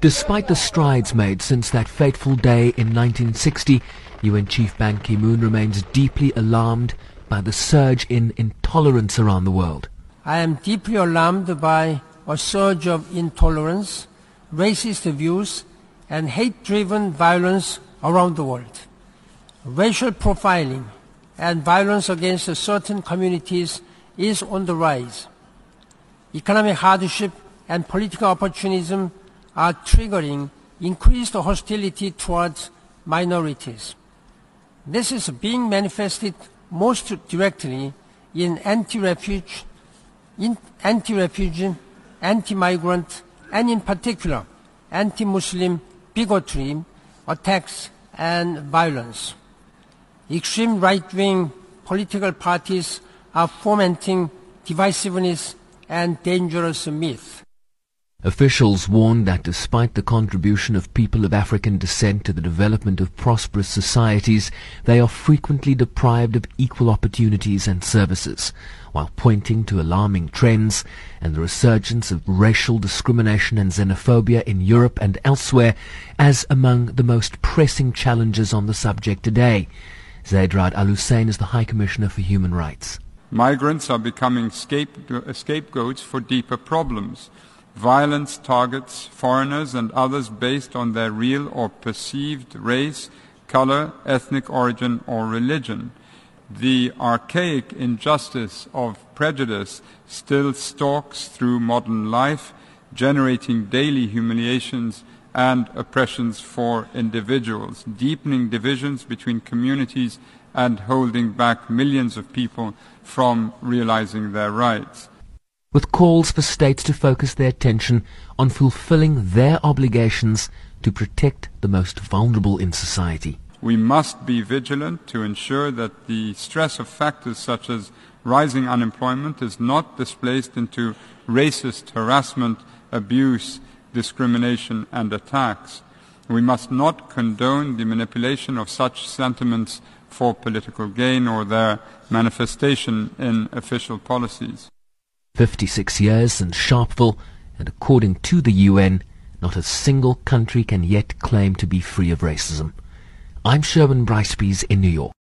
Despite the strides made since that fateful day in 1960, UN Chief Ban Ki-moon remains deeply alarmed by the surge in intolerance around the world. I am deeply alarmed by a surge of intolerance, racist views, and hate-driven violence around the world. Racial profiling and violence against certain communities is on the rise. Economic hardship and political opportunism are triggering increased hostility towards minorities. This is being manifested most directly in anti-refugee, anti-refugee, anti-migrant, and in particular, anti-Muslim bigotry, attacks, and violence. Extreme right-wing political parties are fomenting divisiveness and dangerous myths. Officials warn that despite the contribution of people of African descent to the development of prosperous societies, they are frequently deprived of equal opportunities and services, while pointing to alarming trends and the resurgence of racial discrimination and xenophobia in Europe and elsewhere as among the most pressing challenges on the subject today. Zeid Ra'ad Al Hussein is the High Commissioner for Human Rights. Migrants are becoming uh, scapegoats for deeper problems Violence targets foreigners and others based on their real or perceived race, color, ethnic origin, or religion. The archaic injustice of prejudice still stalks through modern life, generating daily humiliations and oppressions for individuals, deepening divisions between communities and holding back millions of people from realizing their rights with calls for states to focus their attention on fulfilling their obligations to protect the most vulnerable in society. We must be vigilant to ensure that the stress of factors such as rising unemployment is not displaced into racist harassment, abuse, discrimination, and attacks. We must not condone the manipulation of such sentiments for political gain or their manifestation in official policies. 56 years since Sharpeville, and according to the UN, not a single country can yet claim to be free of racism. I'm Sherwin Bryce in New York.